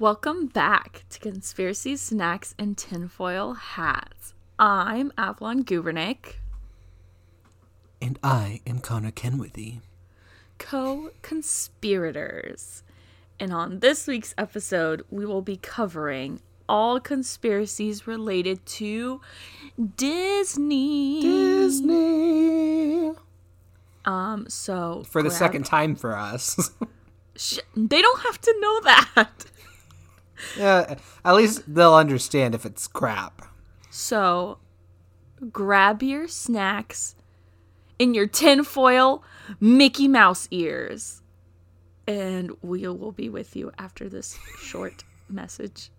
Welcome back to Conspiracy Snacks and Tinfoil Hats. I'm Avalon Gubernick, And I am Connor Kenworthy. co conspirators. And on this week's episode, we will be covering all conspiracies related to Disney. Disney. Um, so For the grab- second time for us. Sh- they don't have to know that. yeah, at least they'll understand if it's crap. So grab your snacks in your tinfoil Mickey Mouse ears. And we will be with you after this short message.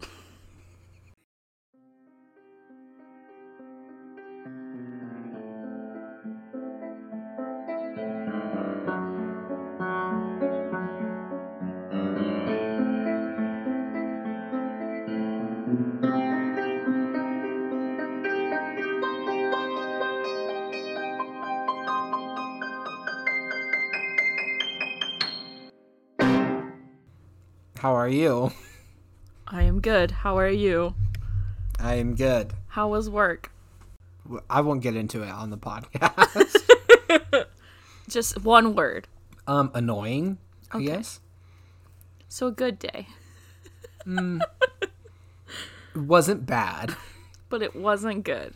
How are you? I am good. How are you? I am good. How was work? I won't get into it on the podcast. Just one word. um, annoying, I Okay. guess. So a good day. It wasn't bad. But it wasn't good.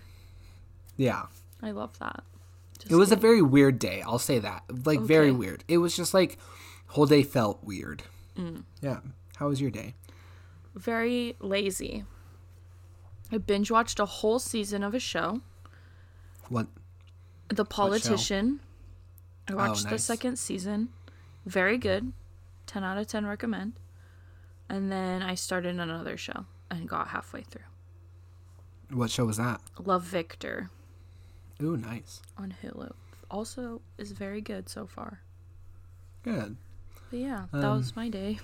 Yeah. I love that. Just It was a very weird day. I'll say that. Like very weird. It was just like whole day felt weird. Mm. Yeah. How was your day? very lazy. I binge watched a whole season of a show. What? The Politician. I oh, watched the nice. second season. Very good. 10 out of 10 recommend. And then I started another show and got halfway through. What show was that? Love Victor Ooh, nice. on Hulu. Also is very good so far. Good. But yeah, that Um, was my day.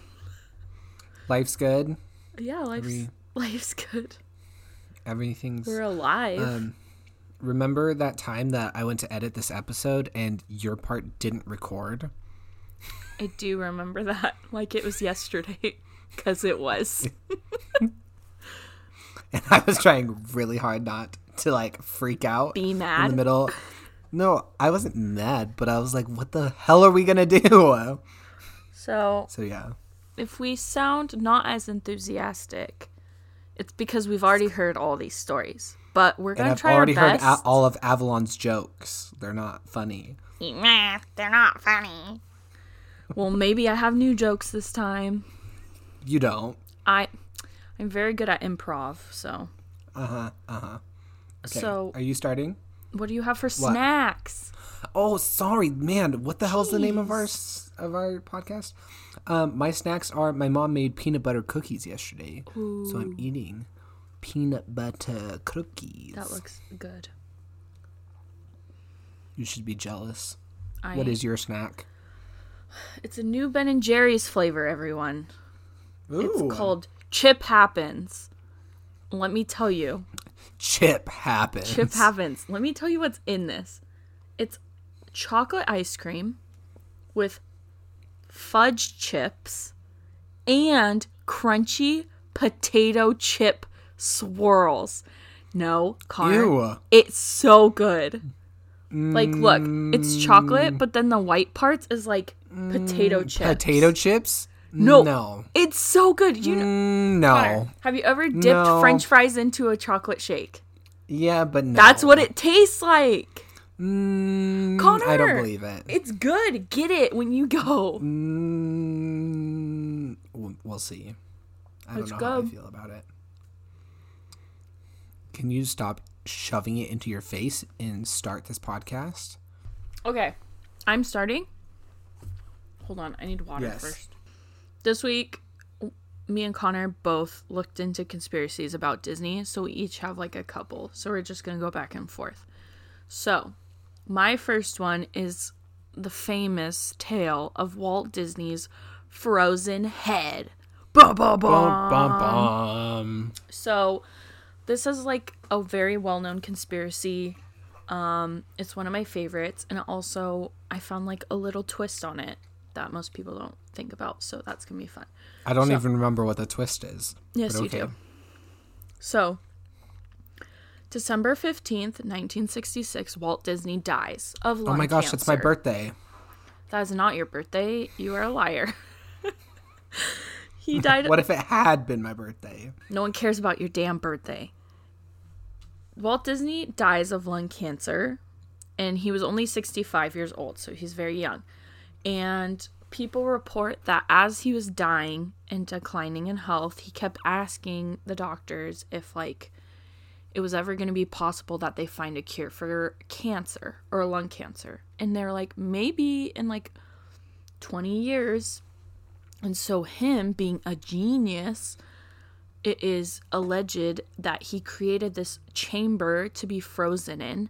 Life's good. Yeah, life's Every- life's good. Everything's We're alive. Um, remember that time that I went to edit this episode and your part didn't record? I do remember that like it was yesterday cuz it was. And I was trying really hard not to like freak out Be mad in the middle. No, I wasn't mad, but I was like, what the hell are we going to do? So, So yeah. if we sound not as enthusiastic, it's because we've already heard all these stories. But we're gonna try our best. I've try already our heard a- all of Avalon's jokes. They're not funny. Nah, they're not funny. well, maybe I have new jokes this time. You don't. I, I'm very good at improv. So, Uh huh. Uh huh. Okay. so are you starting? what do you have for snacks? Oh, sorry, man. What the hell's the name of our s- of our podcast? Um, my snacks are my mom made peanut butter cookies yesterday, so I'm eating peanut butter cookies. That looks good. You should be jealous. I, What is your snack? It's a new Ben and Jerry's flavor, everyone. Ooh, It's called Chip Happens. Let me tell you. Chip Happens. Chip happens. Let me tell you what's in this. It's chocolate ice cream with fudge chips and crunchy potato chip swirls. No, Connor. Ew. It's so good. Like, look, it's chocolate, but then the white parts is like potato chips. Potato chips? No. No. It's so good. You know, Mm, no. Connor, have you ever dipped No. French fries into a chocolate shake? Yeah, but no. That's what it tastes like. Mm, Connor, I don't believe it. It's good. Get it when you go. Mm, we'll, see. I Let's don't know how I feel about it. Can you stop shoving it into your face and start this podcast? Okay, I'm starting. Hold on, I need water Yes. first. This week, me and Connor both looked into conspiracies about Disney, so we each have like a couple. So we're just gonna go back and forth. So, my first one is the famous tale of Walt Disney's frozen head. Ba ba. Bum, bum, bum. So, this is like a very well-known conspiracy. Um, it's one of my favorites, and also I found like a little twist on it. that most people don't think about. So that's gonna be fun. I don't So- even remember what the twist is. Yes, but you do. So, December 15th, 1966, Walt Disney dies of oh lung cancer. Oh my gosh, it's my birthday. That is not your birthday. You are a liar. he died. What if it had been my birthday? No one cares about your damn birthday. Walt Disney dies of lung cancer, and he was only 65 years old, so he's very young. And people report that as he was dying and declining in health, he kept asking the doctors if, like, it was ever going to be possible that they find a cure for cancer or lung cancer. And they're like, maybe in like 20 years. And so, him being a genius, it is alleged that he created this chamber to be frozen in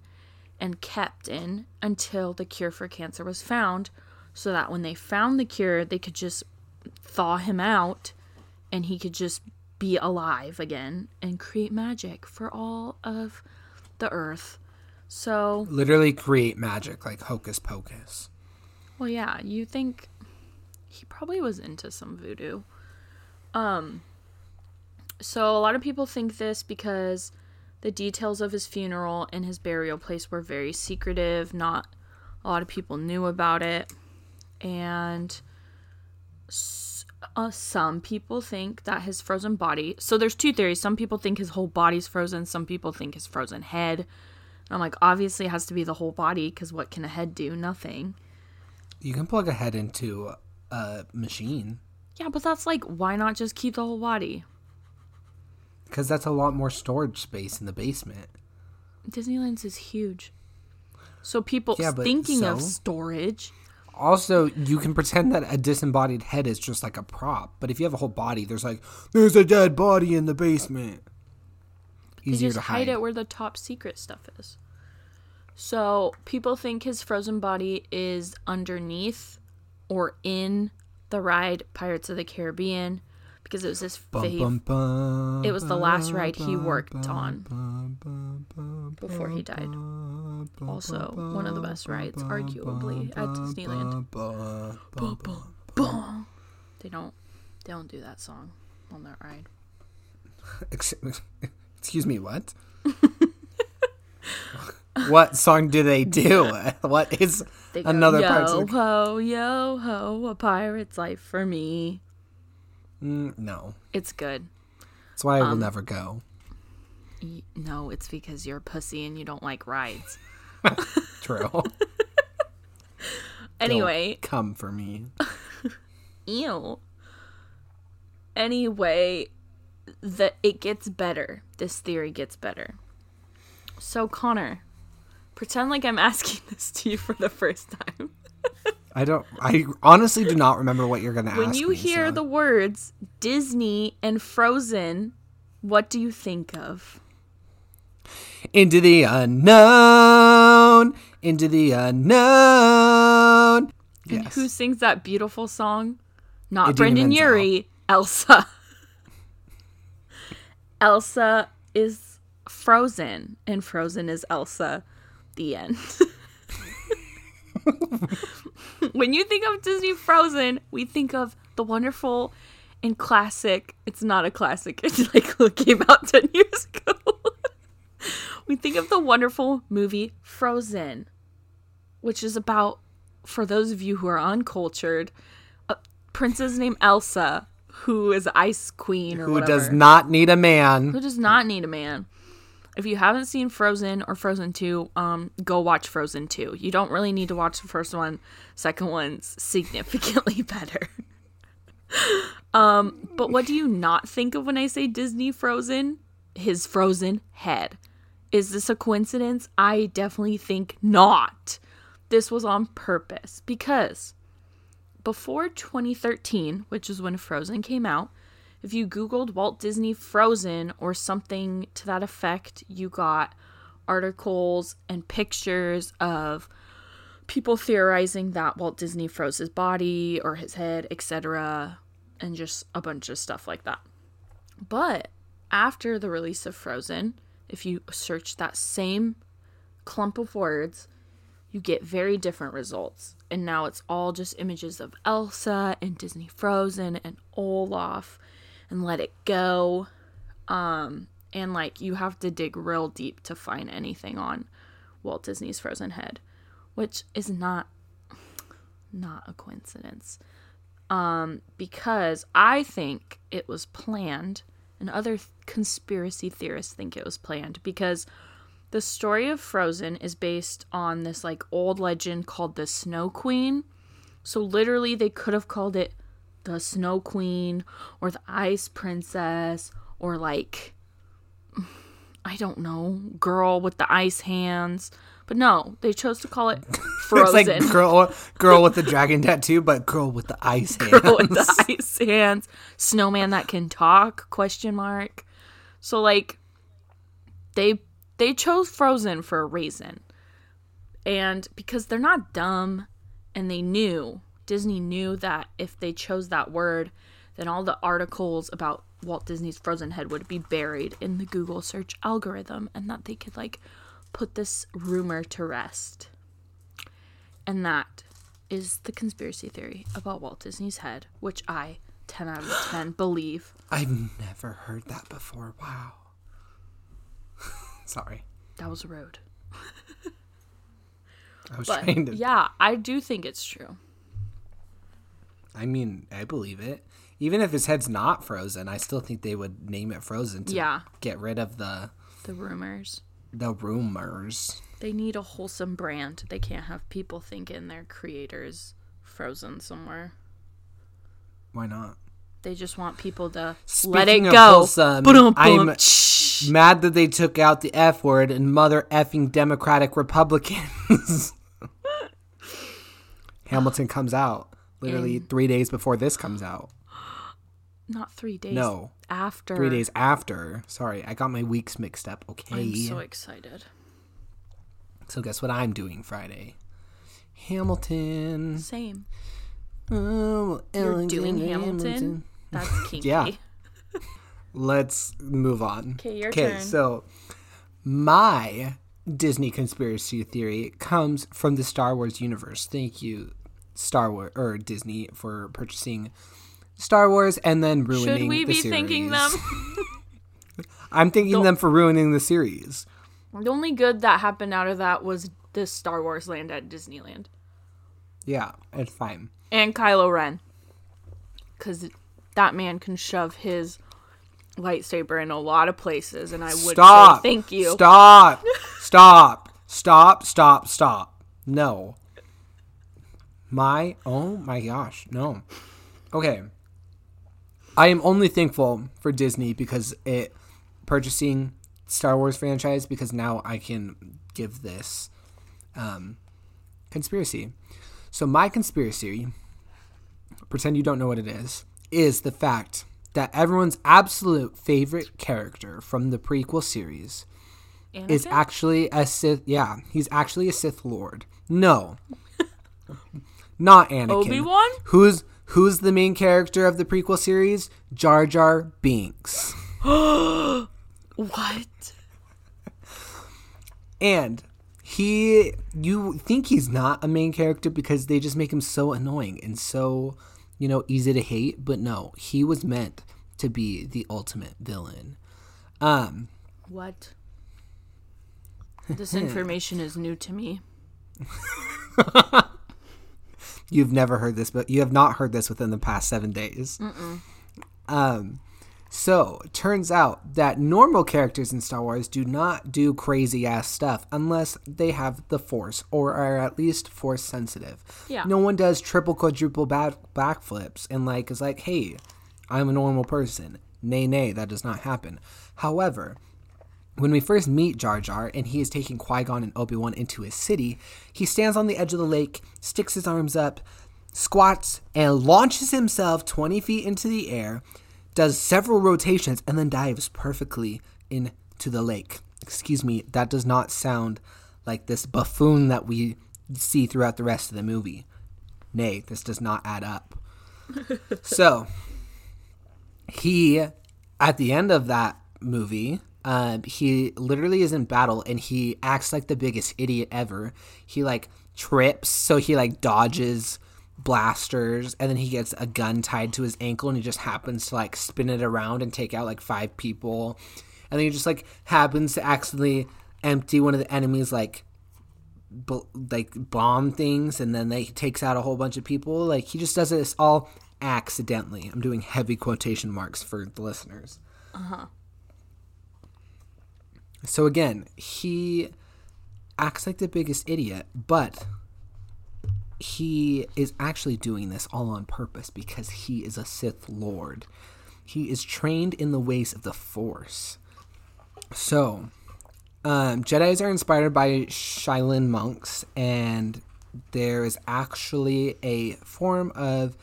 and kept in until the cure for cancer was found so that when they found the cure they could just thaw him out and he could just be alive again and create magic for all of the earth so Literally create magic like hocus pocus. well, yeah, you think he probably was into some voodoo. Um so a lot of people think this because the details of his funeral and his burial place were very secretive, not a lot of people knew about it. And s- uh, some people think that his frozen body. So there's two theories. Some people think his whole body's frozen. Some people think his frozen head. And I'm like, obviously, it has to be the whole body because what can a head do? Nothing. You can plug a head into a machine Yeah, but that's like, why not just keep the whole body? because that's a lot more storage space in the basement. Disneyland's is huge. So people Yeah, thinking of storage, Also, you can pretend that a disembodied head is just like a prop, but if you have a whole body, there's like, there's a dead body in the basement. Easier just to hide hide. it where the top secret stuff is. So people think his frozen body is underneath or in the ride Pirates of the Caribbean because it was his Bum, fav- bum, bum, it was the last ride he worked on before he died. Also, one of the best rides, arguably, at Disneyland. They don't they don't do that song on that ride. Excuse me, what? what song do they do? What is They go, another yo of the- ho, yo ho, a pirate's life for me. Mm, no. It's good. That's why I Um, will never go. Y- No, it's because you're a pussy and you don't like rides. True. Anyway, Come for me. ew. Anyway, that it gets better. This theory gets better. So Connor, pretend like I'm asking this to you for the first time. I don't. I honestly do not remember what you're gonna ask. When you me, hear so- the words Disney and Frozen, what do you think of? into the unknown, into the unknown. And Yes. who sings that beautiful song? Not Brendon. Urie, Elsa. Elsa is Frozen, and Frozen is Elsa. The end. when you think of Disney Frozen, we think of the wonderful and classic. It's not a classic. It's like it came out ten years ago. we think of the wonderful movie Frozen, which is about, for those of you who are uncultured, a princess named Elsa who is Ice Queen or who whatever does not need a man? who does not need a man. If you haven't seen Frozen or Frozen 2, um, go watch Frozen 2. You don't really need to watch the first one. Second one's significantly better. um, but what do you not think of when I say Disney Frozen? His frozen head. Is this a coincidence? I definitely think not. This was on purpose because before 2013, which is when Frozen came out, if you Googled Walt Disney Frozen or something to that effect, you got articles and pictures of people theorizing that Walt Disney froze his body or his head, etc., and just a bunch of stuff like that. But after the release of Frozen, if you search that same clump of words, you get very different results. And now it's all just images of Elsa and Disney Frozen and Olaf and Let It Go. Um, and like you have to dig real deep to find anything on Walt Disney's Frozen head, which is not not a coincidence. Um, because I think it was planned, and other th- conspiracy theorists think it was planned because the story of Frozen is based on this like old legend called the Snow Queen. So literally they could have called it the Snow Queen or the Ice Princess or like I don't know, girl with the ice hands. But no, they chose to call it Frozen. It's like girl, girl with the dragon tattoo, but girl with the ice hands. girl with the ice hands. Snowman that can talk? Question mark. So like they they chose Frozen for a reason. And because they're not dumb and they knew, Disney knew that if they chose that word, then all the articles about Walt Disney's Frozen head would be buried in the Google search algorithm and that they could like put this rumor to rest. And that is the conspiracy theory about Walt Disney's head, which I 10 out of 10 believe. I've never heard that before. Wow. Sorry. That was rude. I was But trying to. yeah, I do think it's true. I mean, I believe it. Even if his head's not frozen, I still think they would name it Frozen to Yeah. get rid of the The rumors. the rumors. They need a wholesome brand. They can't have people thinking their creators frozen somewhere. Why not? They just want people to Speaking let it go. wholesome. I'm Shh. mad that they took out the F word and mother effing Democratic Republicans. Hamilton comes out literally In- three days before this comes out. Not three days. No, After. three days after. Sorry, I got my weeks mixed up. Okay. I'm so excited. So guess what I'm doing Friday? Hamilton. Same. Oh, You're doing Hamilton. Hamilton? That's kinky. Yeah. Let's move on. 'Kay, your turn. Okay, so my Disney conspiracy theory comes from the Star Wars universe. Thank you, Star Wars or Disney, for purchasing Star Wars and then ruining. Should we the be thanking them? series. I'm thanking them for ruining the series. the only good that happened out of that was this Star Wars land at Disneyland. Yeah, it's fine. and Kylo Ren. Because that man can shove his lightsaber in a lot of places, and I would Stop. say thank you. Stop. Stop. Stop. Stop. Stop. No. My. Oh my gosh. No. Okay. I am only thankful for Disney because it purchasing Star Wars franchise because now I can give this um, conspiracy. So my conspiracy, pretend you don't know what it is, is the fact that everyone's absolute favorite character from the prequel series is actually a Sith. Yeah, he's actually a Sith Lord. No, not Anakin. Obi-Wan? Who's who's the main character of the prequel series? Jar Jar Binks. what? And he, you think he's not a main character because they just make him so annoying and so, you know, easy to hate. But no, he was meant to be the ultimate villain. Um, What? This information is new to me. You've never heard this, but you have not heard this within the past seven days. Um, so turns out that normal characters in Star Wars do not do crazy ass stuff unless they have the Force or are at least Force sensitive. Yeah. No one does triple, quadruple back backflips and like is like, hey, I'm a normal person. Nay, nay, that does not happen. However, when we first meet Jar Jar and he is taking Qui Gon and Obi Wan into his city, he stands on the edge of the lake, sticks his arms up, squats, and launches himself 20 feet into the air, does several rotations, and then dives perfectly into the lake. Excuse me, that does not sound like this buffoon that we see throughout the rest of the movie. Nay, this does not add up. so, he, at the end of that movie, um, he literally is in battle and he acts like the biggest idiot ever. He like trips, so he like dodges blasters and then he gets a gun tied to his ankle and he just happens to like spin it around and take out like five people. And then he just like happens to accidentally empty one of the enemies like b- like bomb things and then they takes out a whole bunch of people. Like he just does this all accidentally. I'm doing heavy quotation marks for the listeners. Uh-huh. So again, he acts like the biggest idiot, but he is actually doing this all on purpose because he is a Sith Lord. He is trained in the ways of the Force. So, um, Jedi's are inspired by Shaolin monks, and there is actually a form of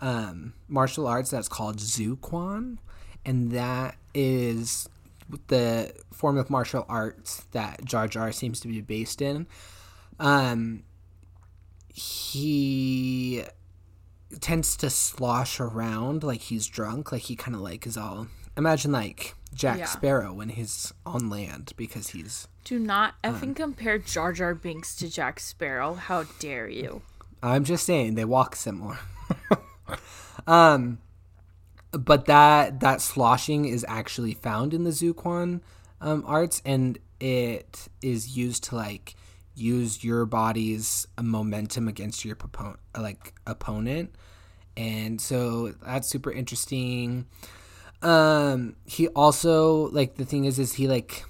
um, martial arts that's called Zuquan, and that is the form of martial arts that Jar Jar seems to be based in. Um, he tends to slosh around like he's drunk, like he kind of like is all. Imagine like Jack Yeah. Sparrow when he's on land because he's. Do not effing compare Jar Jar Binks to Jack Sparrow. How dare you? I'm just saying they walk similar. um, but that that sloshing is actually found in the Zuquan um, arts, and it is used to like use your body's momentum against your propo- like opponent, and so that's super interesting. Um, he also like the thing is, is he like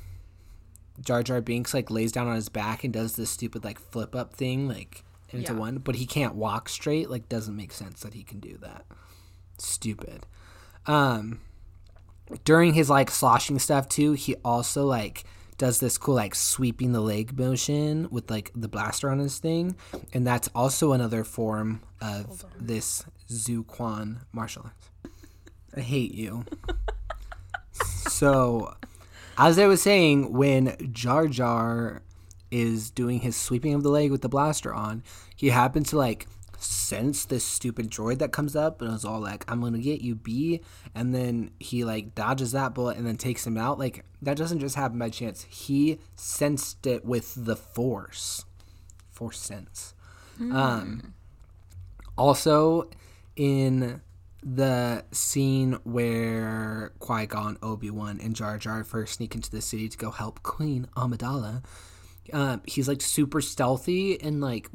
Jar Jar Binks like lays down on his back and does this stupid like flip up thing like into Yeah. one, but he can't walk straight. Like doesn't make sense that he can do that. Stupid. Um, during his like sloshing stuff too, he also like does this cool like sweeping the leg motion with like the blaster on his thing, and that's also another form of this Zuquan martial arts. I hate you. so, as I was saying, when Jar Jar is doing his sweeping of the leg with the blaster on, he happens to like sense this stupid droid that comes up and is all like, I'm gonna get you, B. And then he like dodges that bullet and then takes him out. Like, that doesn't just happen by chance. He sensed it with the Force. Force sense. Um, also, in the scene where Qui Gon, Obi Wan, and Jar Jar first sneak into the city to go help Queen Amidala, um, he's like super stealthy and like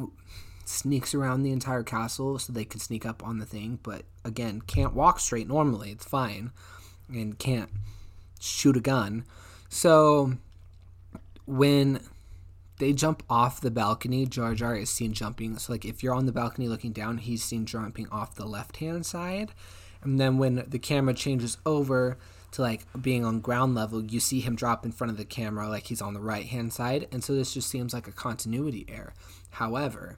sneaks around the entire castle so they can sneak up on the thing. But again, can't walk straight normally. It's fine, and can't shoot a gun. So when they jump off the balcony. Jar Jar is seen jumping. So, like, if you're on the balcony looking down, he's seen jumping off the left hand side. And then when the camera changes over to like being on ground level, you see him drop in front of the camera like he's on the right hand side. And so this just seems like a continuity error. However,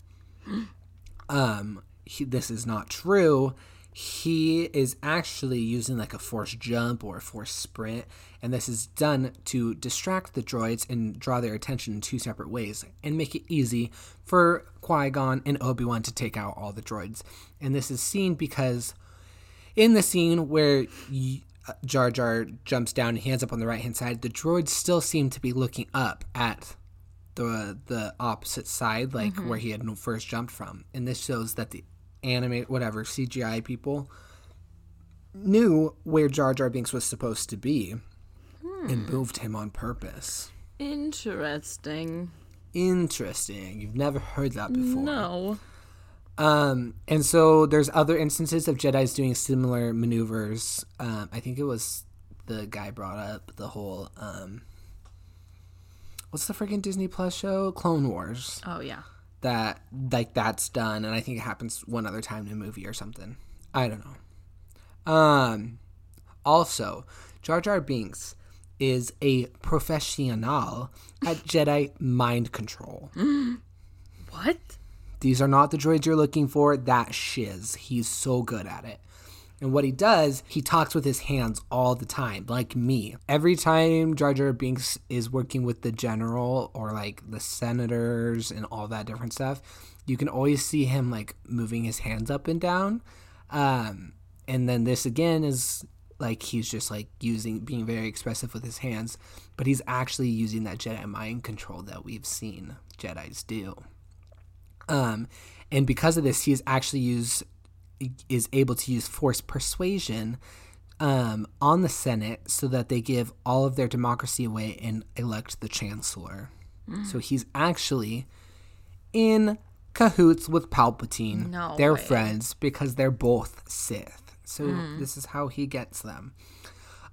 um, he, this is not true. He is actually using like a force jump or a force sprint, and this is done to distract the droids and draw their attention in two separate ways and make it easy for Qui Gon and Obi Wan to take out all the droids. And this is seen because in the scene where uh, Jar Jar jumps down and he ends up on the right hand side, the droids still seem to be looking up at the the opposite side, like where he had first jumped from, and this shows that the animate whatever CGI people knew where Jar Jar Binks was supposed to be and moved him on purpose. Interesting. Interesting. You've never heard that before. No. Um, and so there's other instances of Jedi's doing similar maneuvers. Um, I think it was the guy brought up the whole um, what's the freaking Disney Plus show? Clone Wars. Oh yeah. That like that's done, and I think it happens one other time in a movie or something. I don't know. Um, also, Jar Jar Binks is a professional at Jedi mind control. What? These are not the droids you're looking for. That shiz. He's so good at it. And what he does, he talks with his hands all the time, like me. Every time Jar Jar Binks is working with the general or like the senators and all that different stuff, you can always see him like moving his hands up and down. Um, and then this again is like he's just like using being very expressive with his hands, but he's actually using that Jedi mind control that we've seen Jedi's do. Um, and because of this, he's actually use is able to use force persuasion um, on the Senate so that they give all of their democracy away and elect the chancellor. So he's actually in cahoots with Palpatine. No they're way. friends because they're both Sith. So this is how he gets them.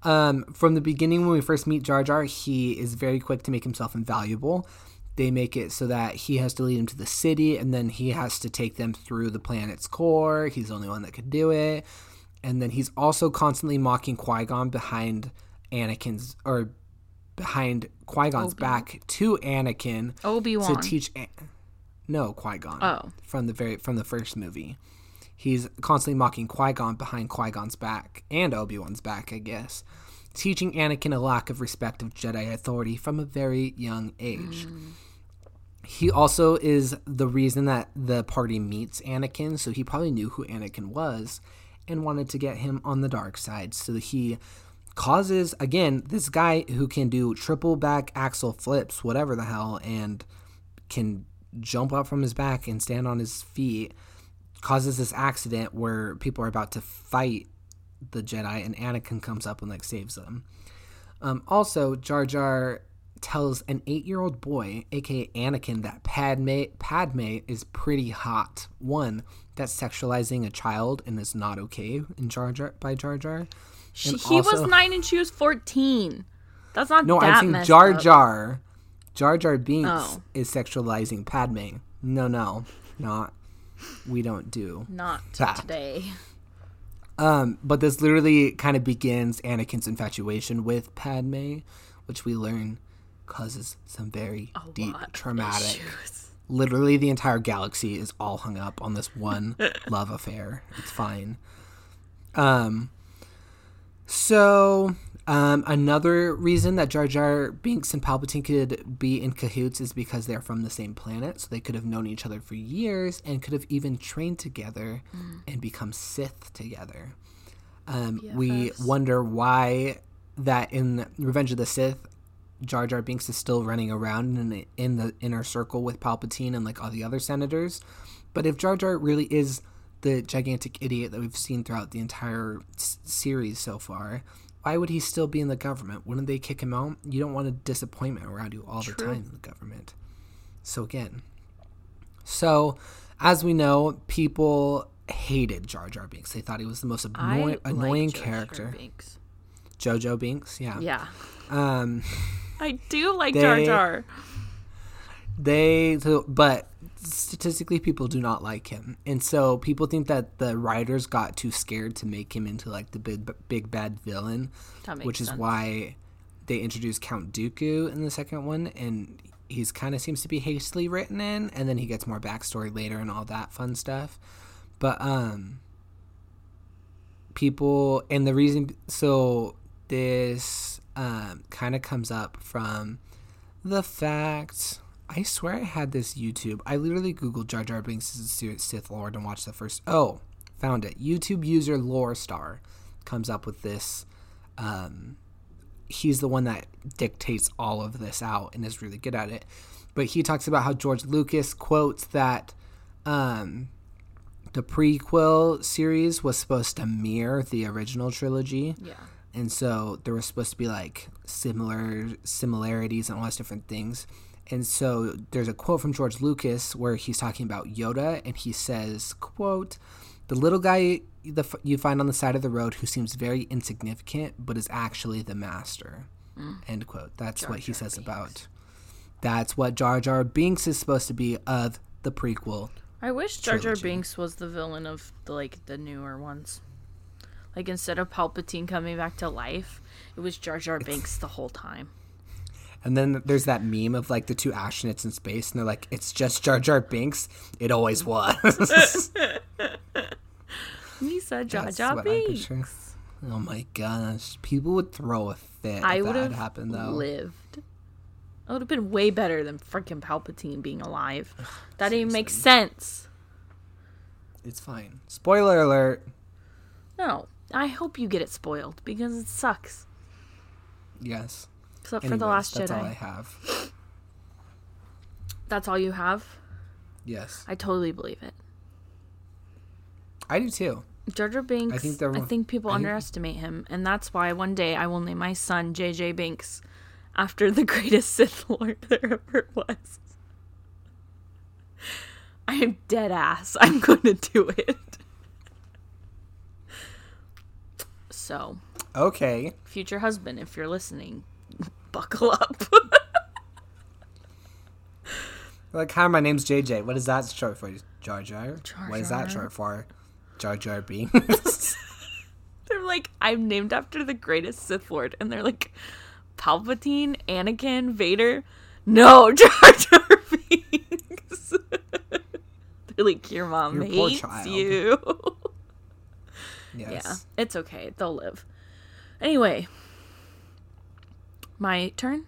Um, from the beginning, when we first meet Jar Jar, he is very quick to make himself invaluable. They make it so that he has to lead them to the city, and then he has to take them through the planet's core. He's the only one that could do it. And then he's also constantly mocking Qui Gon behind Anakin's or behind Qui Gon's back to Anakin Obi Wan to teach. A- no, Qui Gon. Oh. from the very from the first movie. He's constantly mocking Qui Gon behind Qui Gon's back and Obi Wan's back, I guess, teaching Anakin a lack of respect of Jedi authority from a very young age. He also is the reason that the party meets Anakin, so he probably knew who Anakin was and wanted to get him on the dark side. So he causes again this guy who can do triple back axel flips, whatever the hell, and can jump up from his back and stand on his feet causes this accident where people are about to fight the Jedi and Anakin comes up and like saves them. Um, also, Jar Jar tells an eight-year-old boy, aka Anakin, that Padme Padme is pretty hot. One, that's sexualizing a child and is not okay in Jar Jar by Jar Jar. She, he was nine and she was 14. That's not No, that I'm saying Jar. Jar. Jar Jar Binks Oh. is sexualizing Padme. No, no, not. We don't do Not That. today. Um, but this literally kind of begins Anakin's infatuation with Padme, which we learn causes some very deep traumatic. issues. Literally, the entire galaxy is all hung up on this one love affair. It's fine. Um, so um, another reason that Jar Jar Binks and Palpatine could be in cahoots is because they're from the same planet, so they could have known each other for years and could have even trained together and become Sith together. Um, we wonder why that in Revenge of the Sith, Jar Jar Binks is still running around in the, in the inner circle with Palpatine and like all the other senators. But if Jar Jar really is the gigantic idiot that we've seen throughout the entire s- series so far, why would he still be in the government? Wouldn't they kick him out? You don't want a disappointment around you all the time in the government. So again, so as we know, people hated Jar Jar Binks. They thought he was the most I annoying, like annoying Jar Jar character. Binks. Jojo Binks, yeah. Yeah. Um, I do like Jar They- Jar. they, so, but statistically, people do not like him, and so people think that the writers got too scared to make him into like the big, big bad villain, which is sense. why they introduced Count Dooku in the second one, and he's kind of seems to be hastily written in, and then he gets more backstory later and all that fun stuff. But um, people and the reason so this um kind of comes up from the fact. I swear I had this YouTube. I literally googled Jar Jar Binks is a Sith Lord and watched the first. Oh, found it. YouTube user Lore Star comes up with this. Um, he's the one that dictates all of this out and is really good at it. But he talks about how George Lucas quotes that um, the prequel series was supposed to mirror the original trilogy Yeah. and so there was supposed to be like similar similarities and all these different things and so there's a quote from george lucas where he's talking about yoda and he says quote the little guy the, you find on the side of the road who seems very insignificant but is actually the master end quote that's what he Mm. Jar says Binks. about that's what jar jar binks is supposed to be of the prequel I wish Jar Jar trilogy. Binks was the villain of the, like the newer ones. Like instead of Palpatine coming back to life, it was Jar Jar Binks the whole time. And then there's that meme of like the two astronauts in space, and they're like, "It's just Jar Jar Binks. It always was." He said Jar Jar Binks. Oh my gosh, people would throw a fit. I if would that had have happened though. lived. That would have been way better than freaking Palpatine being alive. That didn't even make sense. It's fine. Spoiler alert. No, I hope you get it spoiled because it sucks. Yes. Except Anyways, for the Last that's Jedi. all I have. That's all you have. Yes, I totally believe it. I do too. Jar Jar Binks. I think think, they're- people I think- underestimate him, and that's why one day I will name my son JJ Binks after the greatest Sith Lord there ever was. I am dead ass. I'm going to do it. So, Okay. future husband, if you're listening, buckle up. Like, hi, my name's JJ. What is that short for? Jar Jar. Jar What is that short for? Jar Jar Binks. they're like, I'm named after the greatest Sith Lord, and they're like, Palpatine, Anakin, Vader. No, Jar Jar Binks. they're like, your mom Your hates you. yes. yeah, it's okay. They'll live. Anyway, my turn.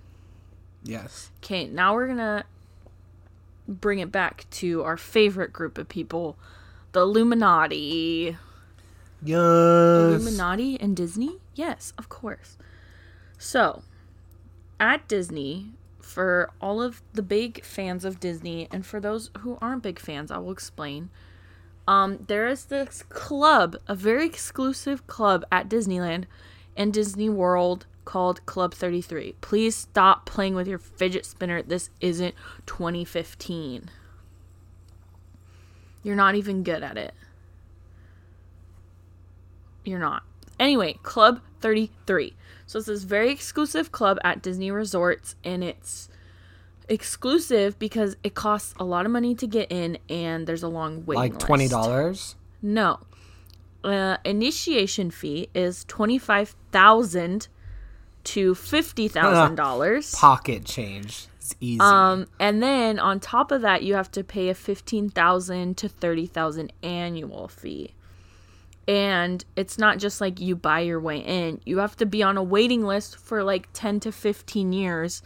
Yes. Okay, now we're gonna bring it back to our favorite group of people, the Illuminati. Yes. Illuminati and Disney? Yes, of course. So, at Disney, for all of the big fans of Disney, and for those who aren't big fans, I will explain. Um, there is this club, a very exclusive club at Disneyland and Disney World called Club 33. Please stop playing with your fidget spinner. This isn't 2015. You're not even good at it. You're not. Anyway, Club 33. So it's this very exclusive club at Disney resorts, and it's exclusive because it costs a lot of money to get in, and there's a long waiting Like twenty dollars. No. Uh, initiation fee is twenty five thousand to fifty thousand dollars. Pocket change. It's easy. Um, and then on top of that, you have to pay a fifteen thousand to thirty thousand annual fee. And it's not just like you buy your way in; you have to be on a waiting list for like ten to fifteen years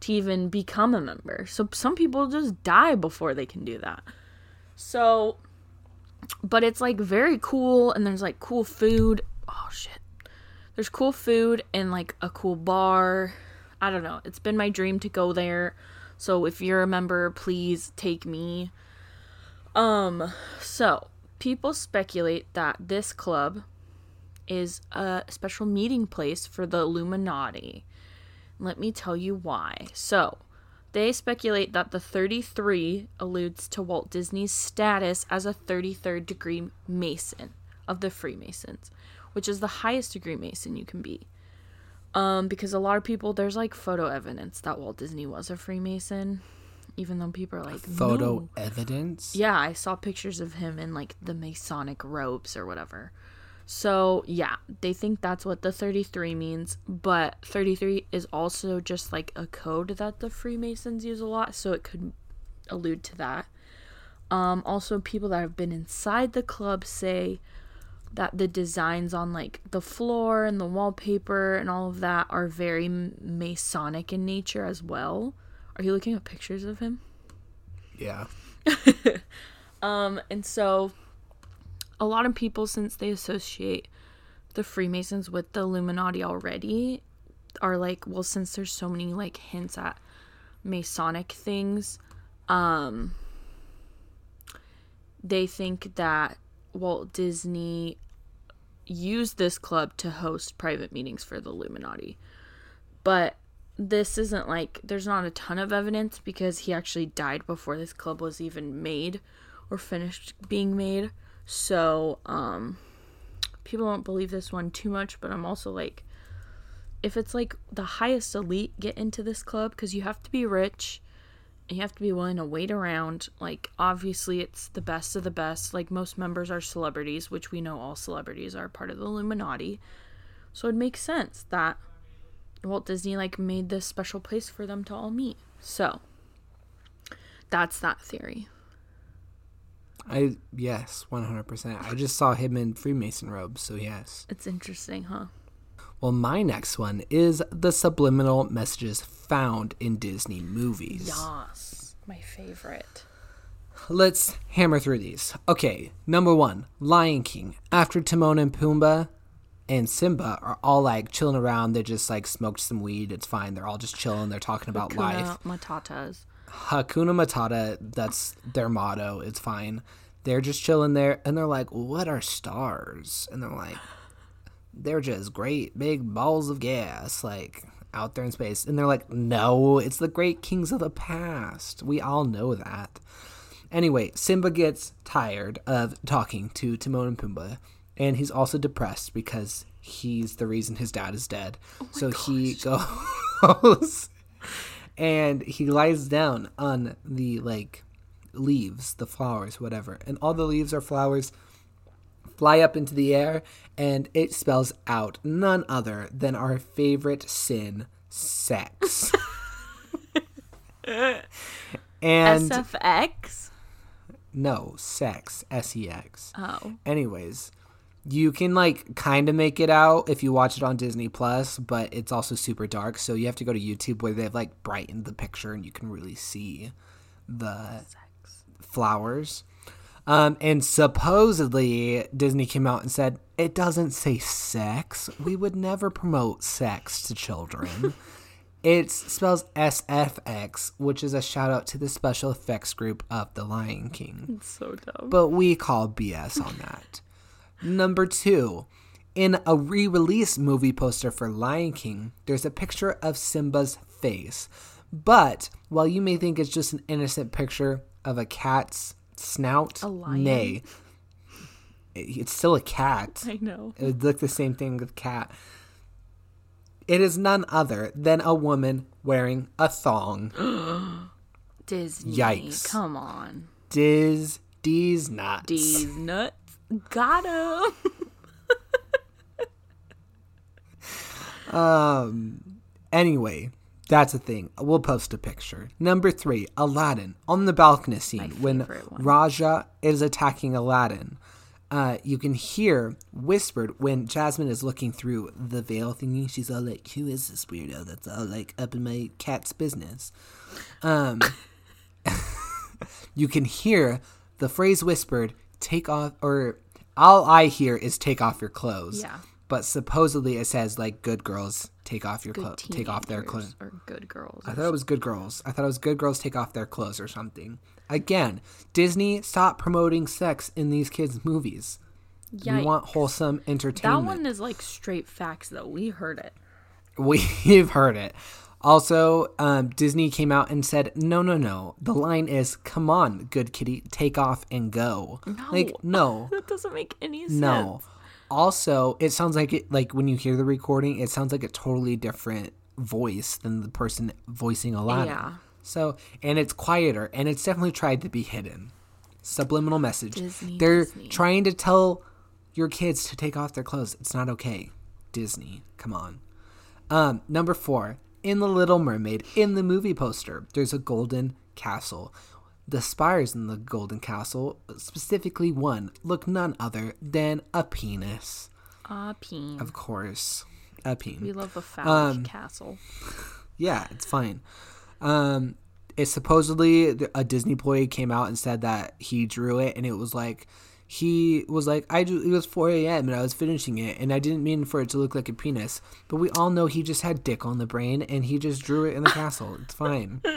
to even become a member. So some people just die before they can do that. So, but it's like very cool, and there's like cool food. Oh shit! There's cool food and like a cool bar. I don't know. It's been my dream to go there. So if you're a member, please take me. Um, so people speculate that this club is a special meeting place for the Illuminati. Let me tell you why. So, they speculate that the 33 alludes to Walt Disney's status as a 33rd degree Mason of the Freemasons, which is the highest degree Mason you can be. Um, because a lot of people, there's like photo evidence that Walt Disney was a Freemason, even though people are like, Photo "No." evidence. Yeah, I saw pictures of him in like the Masonic robes or whatever. So, yeah, they think that's what the 33 means, but 33 is also just like a code that the Freemasons use a lot, so it could allude to that. Um, also, people that have been inside the club say that the designs on like the floor and the wallpaper and all of that are very Masonic in nature as well. Are you looking at pictures of him? Yeah. Um, and so a lot of people, since they associate the Freemasons with the Illuminati already, are like, well, since there's so many like hints at Masonic things, um, they think that Walt Disney used this club to host private meetings for the Illuminati. But this isn't like there's not a ton of evidence because he actually died before this club was even made or finished being made. So, um people don't believe this one too much, but I'm also like if it's like the highest elite get into this club cuz you have to be rich you have to be willing to wait around. Like obviously it's the best of the best. Like most members are celebrities, which we know all celebrities are part of the Illuminati. So it makes sense that Walt Disney like made this special place for them to all meet. So that's that theory. I yes, one hundred percent. I just saw him in Freemason robes, so yes. It's interesting, huh? Well, my next one is the subliminal messages found in Disney movies. Yas, my favorite. Let's hammer through these. Okay, number one, Lion King. After Timon and Pumbaa and Simba are all like chilling around. They just like smoked some weed. It's fine. They're all just chilling. They're talking about life. Kuna Matatas. Hakuna Matata, that's their motto. It's fine. They're just chilling there and they're like, What are stars? And they're like, They're just great big balls of gas, like out there in space. And they're like, No, it's the great kings of the past. We all know that. Anyway, Simba gets tired of talking to Timon and Pumbaa, and he's also depressed because he's the reason his dad is dead. Oh so he goes and he lies down on the like leaves, the flowers, whatever. And all the leaves are flowers fly up into the air and it spells out none other than our favorite sin, sex. and SFX. no, sex, S E X. Oh, Anyways, you can like kind of make it out if you watch it on Disney Plus, but it's also super dark, so you have to go to YouTube where they've like brightened the picture and you can really see the flowers. Um, and supposedly Disney came out and said it doesn't say sex. We would never promote sex to children. it spells SFX, which is a shout out to the special effects group of The Lion King it's so dumb. but we call BS on that. Number two, in a re release movie poster for Lion King, there's a picture of Simba's face. But while you may think it's just an innocent picture of a cat's snout, A lion? nay, it's still a cat. I know. It would look the same thing with cat. It is none other than a woman wearing a thong. Disney. Yikes. Come on. Diz, D's nuts. These nuts. Got him. Um. Anyway, that's a thing. We'll post a picture. Number three, Aladdin on the balcony scene when one. Rajah is attacking Aladdin. Uh, you can hear whispered when Jasmine is looking through the veil thingy. She's all like, "Who is this weirdo that's all like up in my cat's business?" Um, you can hear the phrase whispered, "Take off," or all I hear is "Take off your clothes." Yeah. But supposedly it says like good girls take off your clothes, take off their clothes. Or good girls. I thought it was good girls. I thought it was good girls take off their clothes or something. Again, Disney stop promoting sex in these kids' movies. yeah. We want wholesome entertainment. that one is like straight facts, though. We heard it. We've heard it. Also, um, Disney came out and said, "No, no, no. The line is, come on, good kitty, take off and go.' Like, no, That doesn't make any sense. no. Also, it sounds like it. Like when you hear the recording, it sounds like a totally different voice than the person voicing Aladdin. Yeah. So, and it's quieter, and it's definitely tried to be hidden. Subliminal message. Disney, They're Disney. trying to tell your kids to take off their clothes. It's not okay. Disney, come on. Um, number four, in The Little Mermaid, in the movie poster, there's a golden castle. The spires in the golden castle, specifically one, look none other than a penis. Ah, peen. Of course, a penis. We love a phallic Um, castle. Yeah, it's fine. Um, it's supposedly a Disney employee came out and said that he drew it, and it was like he was like I drew. It was 4 a.m. and I was finishing it, and I didn't mean for it to look like a penis. But we all know he just had dick on the brain, and he just drew it in the castle. It's fine.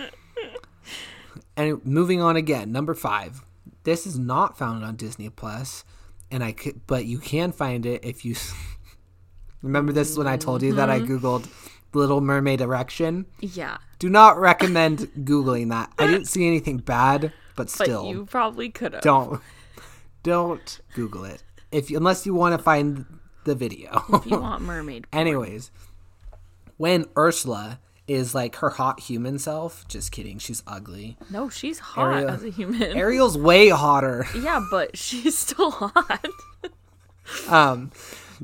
And moving on again, number five. This is not found on Disney Plus, and I could, but you can find it if you. Remember this when I told you that I mm-hmm. googled Little Mermaid erection. Yeah. Do not recommend googling that. I didn't see anything bad, but But still, you probably could have. don't don't Google it if unless you want to find the video. If you want mermaid. Anyways, when Ursula is like her hot human self, just kidding, she's ugly. No, she's hot Ariel- as a human. Ariel's way hotter. yeah, but she's still hot. Um,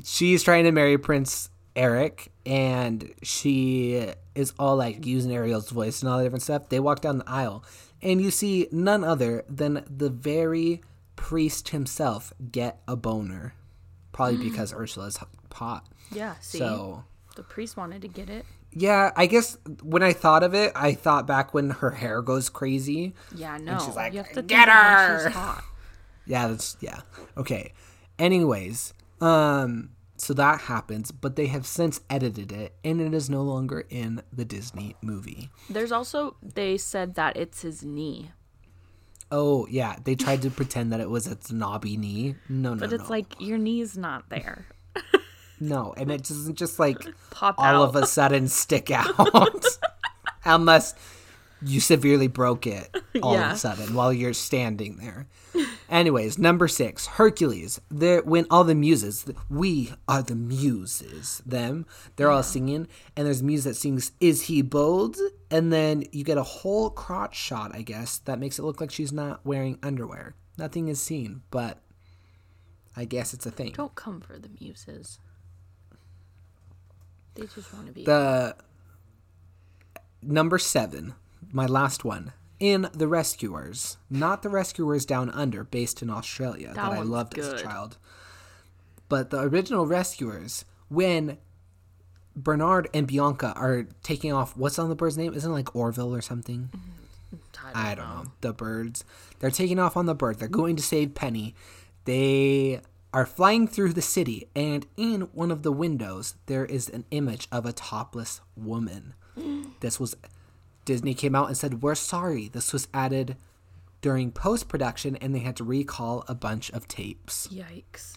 she's trying to marry Prince Eric, and she is all like using Ariel's voice and all that different stuff. They walk down the aisle, and you see none other than the very priest himself get a boner, probably because Ursula's hot. yeah, see? So the priest wanted to get it. Yeah, I guess when I thought of it, I thought back when her hair goes crazy. Yeah, no. she's like, you have to "Get think of when her!" She's hot. Yeah, that's yeah. Okay. Anyways, um so that happens, but they have since edited it and it is no longer in the Disney movie. There's also they said that it's his knee, Oh, yeah, they tried to pretend that it was its knobby knee. No, no, but it's no. like your knee's not there. No, and it doesn't just like Pop all out. of a sudden stick out unless you severely broke it all Yeah. of a sudden while you're standing there. Anyways, number six, Hercules. There, when all the muses, we are the muses, them, they're all singing, and there's a muse that sings, "Is he bold?" And then you get a whole crotch shot, I guess, that makes it look like she's not wearing underwear. Nothing is seen, but I guess it's a thing. Don't come for the muses. They just want to be. the number seven, my last one, in The Rescuers, not The Rescuers Down Under, based in Australia, that, I one's loved as a child, but the original Rescuers, when Bernard and Bianca are taking off, what's on the bird's name? Isn't it like Orville or something? Mm-hmm. I don't know. The birds. They're taking off on the bird. They're going to save Penny. They are flying through the city, and in one of the windows, there is an image of a topless woman. This was. Disney came out and said, We're sorry. This was added during post production, and they had to recall a bunch of tapes. Yikes.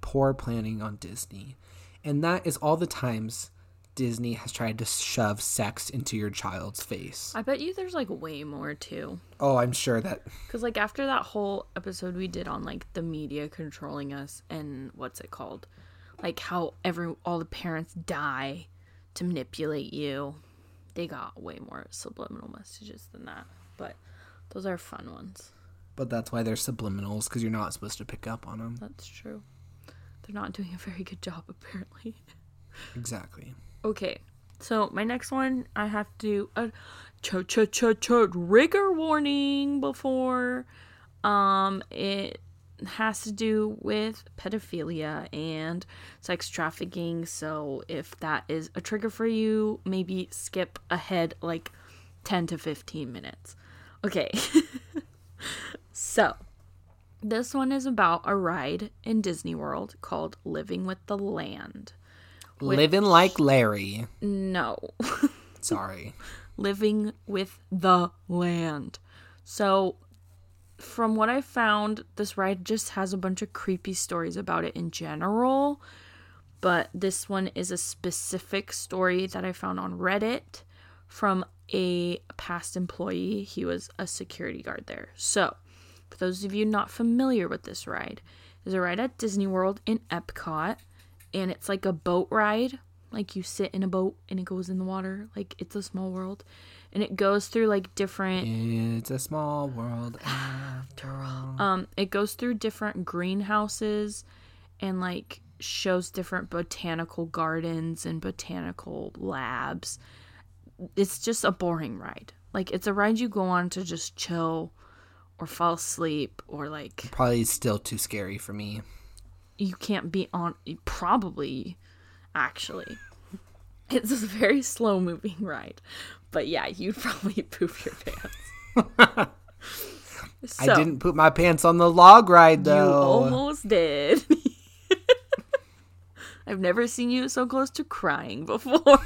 Poor planning on Disney. And that is all the times Disney has tried to shove sex into your child's face. I bet you there's like way more too. Oh, I'm sure that Because, like, after that whole episode we did on, like, the media controlling us and what's it called? Like, how every, all the parents die to manipulate you. They got way more subliminal messages than that. But those are fun ones. But that's why they're subliminals because you're not supposed to pick up on them. That's true. They're not doing a very good job, apparently. Exactly. Okay, so my next one, I have to a ch ch ch ch rigor warning before. Um, it has to do with pedophilia and sex trafficking. So if that is a trigger for you, maybe skip ahead like 10 to 15 minutes. Okay. so, this one is about a ride in Disney World called Living with the Land. Living like Larry. No. Sorry. living with the land. So, from what I found, this ride just has a bunch of creepy stories about it in general. But this one is a specific story that I found on Reddit from a past employee. He was a security guard there. So, for those of you not familiar with this ride, there's a ride at Disney World in Epcot, and it's like a boat ride. Like you sit in a boat and it goes in the water. Like it's a small world, and it goes through like different It's a small world after all. um it goes through different greenhouses and like shows different botanical gardens and botanical labs it's just a boring ride like it's a ride you go on to just chill or fall asleep or like Probably still too scary for me. You can't be on probably actually it's a very slow moving ride but yeah you'd probably poop your pants I didn't put my pants on the log ride though. You almost did. I've never seen you so close to crying before.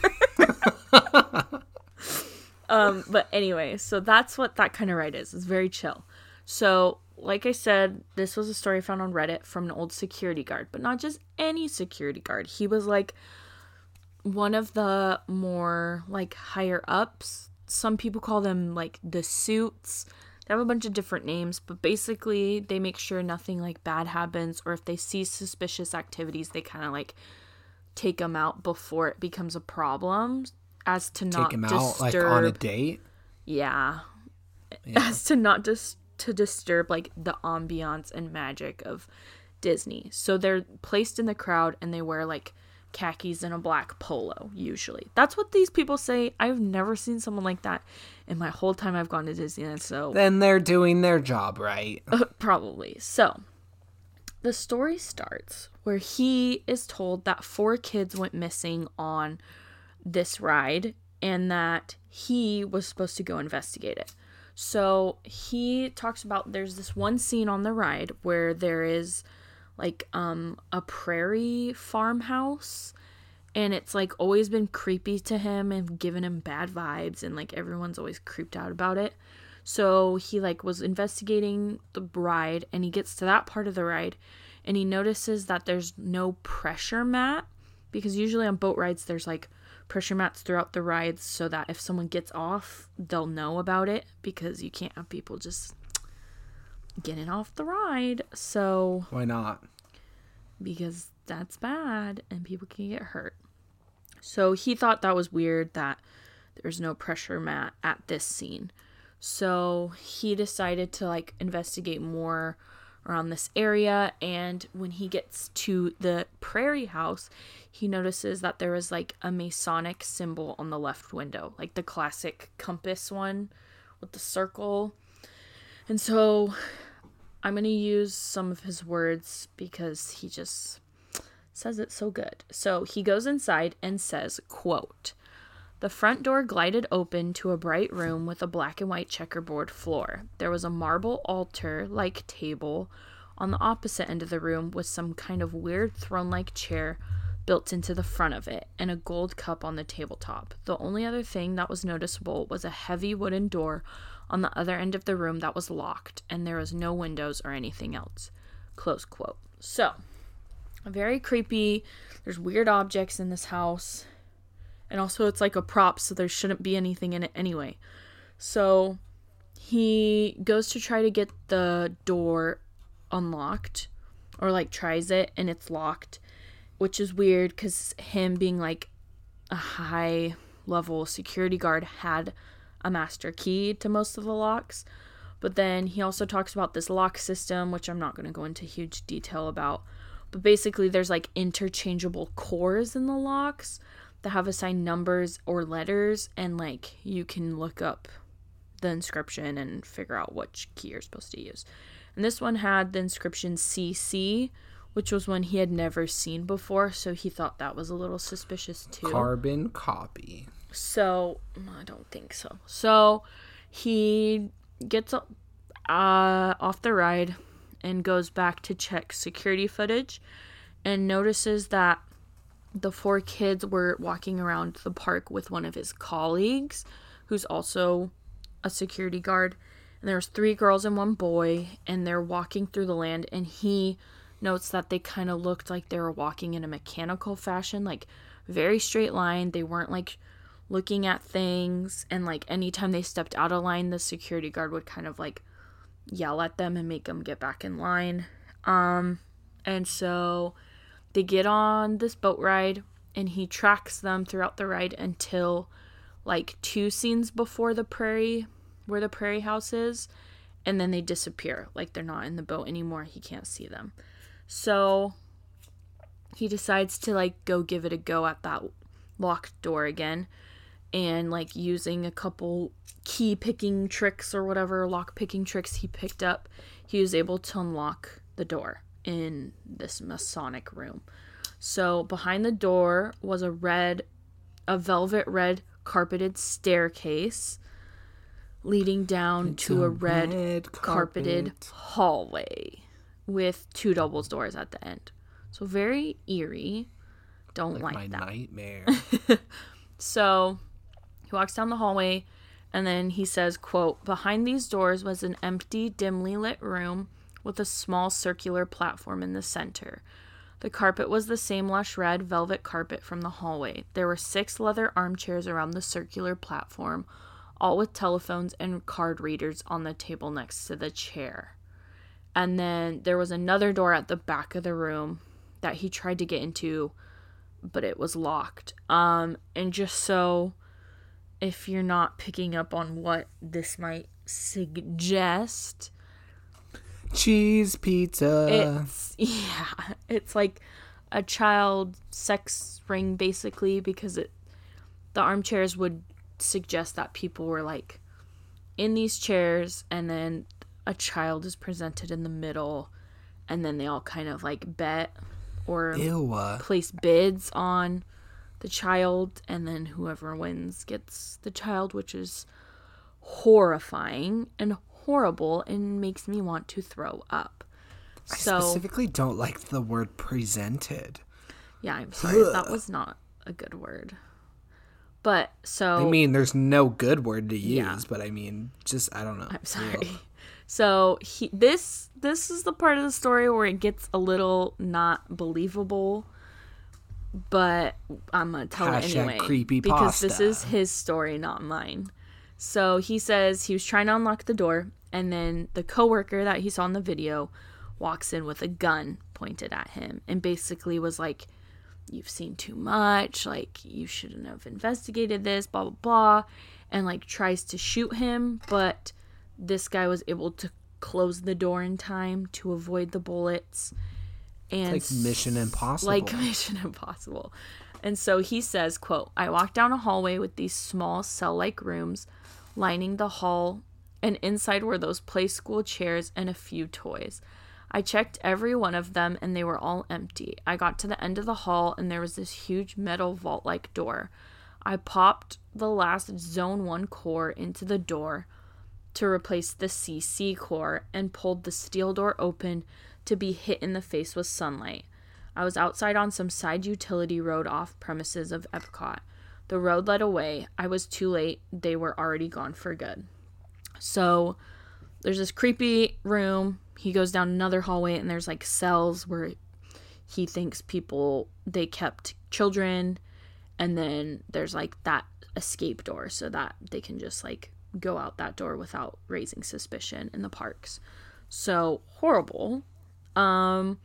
um, but anyway, so that's what that kind of ride is. It's very chill. So, like I said, this was a story found on Reddit from an old security guard, but not just any security guard. He was like one of the more like higher ups. Some people call them like the suits. They have a bunch of different names, but basically they make sure nothing like bad happens or if they see suspicious activities, they kind of like take them out before it becomes a problem as to not Take him disturb out like on a date. yeah. As to not just to disturb like the ambiance and magic of Disney. So they're placed in the crowd and they wear like khakis and a black polo usually. That's what these people say. I've never seen someone like that in my whole time I've gone to Disneyland. So Then they're doing their job right. Uh, probably. So, the story starts where he is told that four kids went missing on this ride and that he was supposed to go investigate it. So, he talks about there's this one scene on the ride where there is like um a prairie farmhouse and it's like always been creepy to him and given him bad vibes and like everyone's always creeped out about it. So he like was investigating the ride and he gets to that part of the ride and he notices that there's no pressure mat because usually on boat rides there's like pressure mats throughout the rides so that if someone gets off, they'll know about it because you can't have people just getting off the ride. So Why not? because that's bad and people can get hurt. So he thought that was weird that there's no pressure mat at this scene. So he decided to like investigate more around this area and when he gets to the prairie house, he notices that there is like a masonic symbol on the left window, like the classic compass one with the circle. And so I'm going to use some of his words because he just says it so good. So he goes inside and says, quote, the front door glided open to a bright room with a black and white checkerboard floor. There was a marble altar like table on the opposite end of the room with some kind of weird throne like chair built into the front of it and a gold cup on the tabletop. The only other thing that was noticeable was a heavy wooden door on the other end of the room that was locked, and there was no windows or anything else. Close quote. So, very creepy. There's weird objects in this house. And also, it's like a prop, so there shouldn't be anything in it anyway. So, he goes to try to get the door unlocked, or like tries it, and it's locked, which is weird because him being like a high level security guard had a master key to most of the locks. But then he also talks about this lock system, which I'm not going to go into huge detail about. But basically, there's like interchangeable cores in the locks that have assigned numbers or letters, and like you can look up the inscription and figure out which key you're supposed to use. And this one had the inscription CC, which was one he had never seen before, so he thought that was a little suspicious too. Carbon copy. So I don't think so. So he gets uh, off the ride and goes back to check security footage and notices that the four kids were walking around the park with one of his colleagues who's also a security guard and there's three girls and one boy and they're walking through the land and he notes that they kind of looked like they were walking in a mechanical fashion like very straight line. They weren't like looking at things and like anytime they stepped out of line the security guard would kind of like yell at them and make them get back in line. Um and so they get on this boat ride and he tracks them throughout the ride until like two scenes before the prairie where the prairie house is and then they disappear. Like they're not in the boat anymore. He can't see them so he decides to like go give it a go at that locked door again and like using a couple key picking tricks or whatever lock picking tricks he picked up he was able to unlock the door in this masonic room so behind the door was a red a velvet red carpeted staircase leading down It's to a a red, red carpeted carpet. hallway with two doubles doors at the end so very eerie don't like, my that nightmare. so he walks down the hallway and then he says, quote, Behind these doors was an empty, dimly lit room with a small circular platform in the center. The carpet was the same lush red velvet carpet from the hallway. There were six leather armchairs around the circular platform, all with telephones and card readers on the table next to the chair. And then there was another door at the back of the room that he tried to get into, but it was locked. Um, and just so if you're not picking up on what this might suggest, Cheese pizza. it's yeah, it's like a child sex ring basically because it the armchairs would suggest that people were like in these chairs and then a child is presented in the middle and then they all kind of like bet or Ew. place bids on the child and then whoever wins gets the child which is horrifying and horrible and makes me want to throw up I So specifically don't like the word presented. yeah, I'm sorry. That was not a good word. But so I mean, there's no good word to use, Yeah. but I mean, just I don't know. I'm sorry. So he this this is the part of the story where it gets a little not believable, but I'm gonna tell it anyway creepy because this is his story, not mine. So he says he was trying to unlock the door, and then the coworker that he saw in the video walks in with a gun pointed at him, and basically was like, "You've seen too much. Like you shouldn't have investigated this." Blah blah blah, and like tries to shoot him, but this guy was able to close the door in time to avoid the bullets. And Like Mission Impossible. like Mission Impossible. And so he says, quote, I walked down a hallway with these small cell-like rooms lining the hall, and inside were those play school chairs and a few toys. I checked every one of them and they were all empty. I got to the end of the hall and there was this huge metal vault like door. I popped the last Zone 1 core into the door to replace the CC core and pulled the steel door open to be hit in the face with sunlight. I was outside on some side utility road off premises of Epcot. The road led away. I was too late. They were already gone for good. So there's this creepy room. He goes down another hallway and there's like cells where he thinks people they kept children and then there's like that escape door so that they can just like go out that door without raising suspicion in the parks. So horrible. Um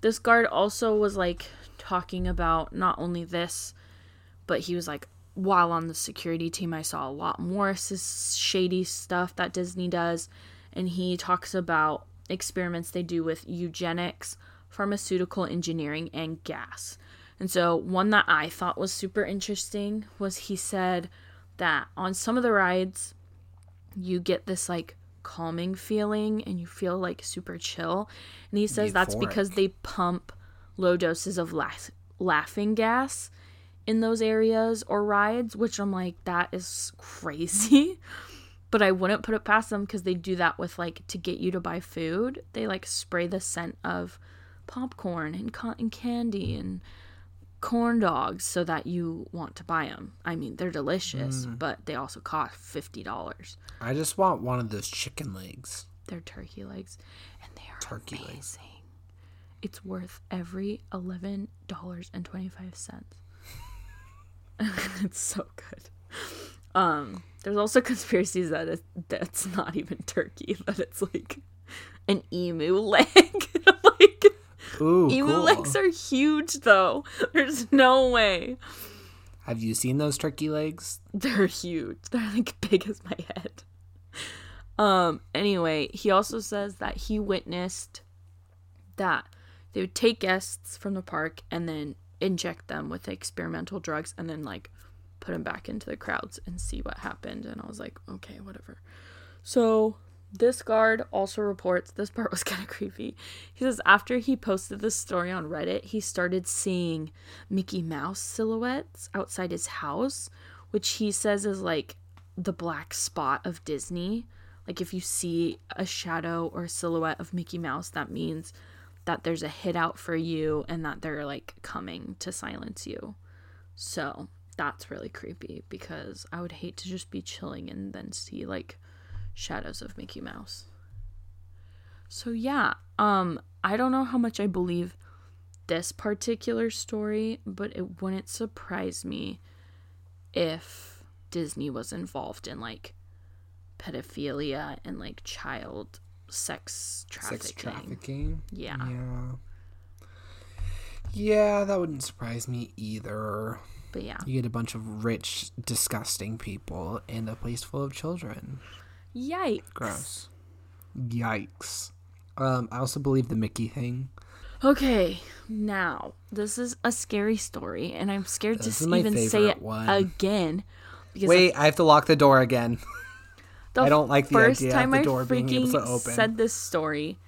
this guard also was like talking about not only this but he was like while on the security team I saw a lot more shady stuff that Disney does and he talks about experiments they do with eugenics, pharmaceutical engineering and gas. And so one that I thought was super interesting was he said that on some of the rides you get this like calming feeling and you feel like super chill. And he says that's because they pump low doses of laugh- laughing gas in those areas or rides, which I'm like, that is crazy. but I wouldn't put it past them because they do that with like to get you to buy food. They like spray the scent of popcorn and cotton candy and corn dogs so that you want to buy them. I mean, they're delicious, but they also cost fifty dollars. I just want one of those chicken legs. They're turkey legs, and they are Turkey amazing. legs. It's worth every eleven dollars and twenty five cents. it's so good. Um, there's also conspiracies that it, that's not even turkey, that it's like an emu leg. like Ooh, emu cool. legs are huge though. There's no way. Have you seen those turkey legs? They're huge. They're like big as my head. Um anyway, he also says that he witnessed that they would take guests from the park and then inject them with experimental drugs and then like put them back into the crowds and see what happened and I was like, okay, whatever. So this guard also reports this part was kind of creepy. He says after he posted this story on Reddit, he started seeing Mickey Mouse silhouettes outside his house, which he says is like the black spot of Disney. Like if you see a shadow or a silhouette of Mickey Mouse, that means that there's a hit out for you and that they're like coming to silence you. So that's really creepy because I would hate to just be chilling and then see like shadows of Mickey Mouse. So yeah, um I don't know how much I believe this particular story, but it wouldn't surprise me if Disney was involved in like pedophilia and like child sex trafficking. Sex trafficking. Yeah. Yeah. Yeah, that wouldn't surprise me either. But yeah. You get a bunch of rich, disgusting people in a place full of children. Yikes. Gross. Yikes. Um, I also believe the Mickey thing. Okay, now this is a scary story, and I'm scared This to even say it one. again. Because Wait, I have to lock the door again. the I don't like the first idea of time the I door being able to open. said this story,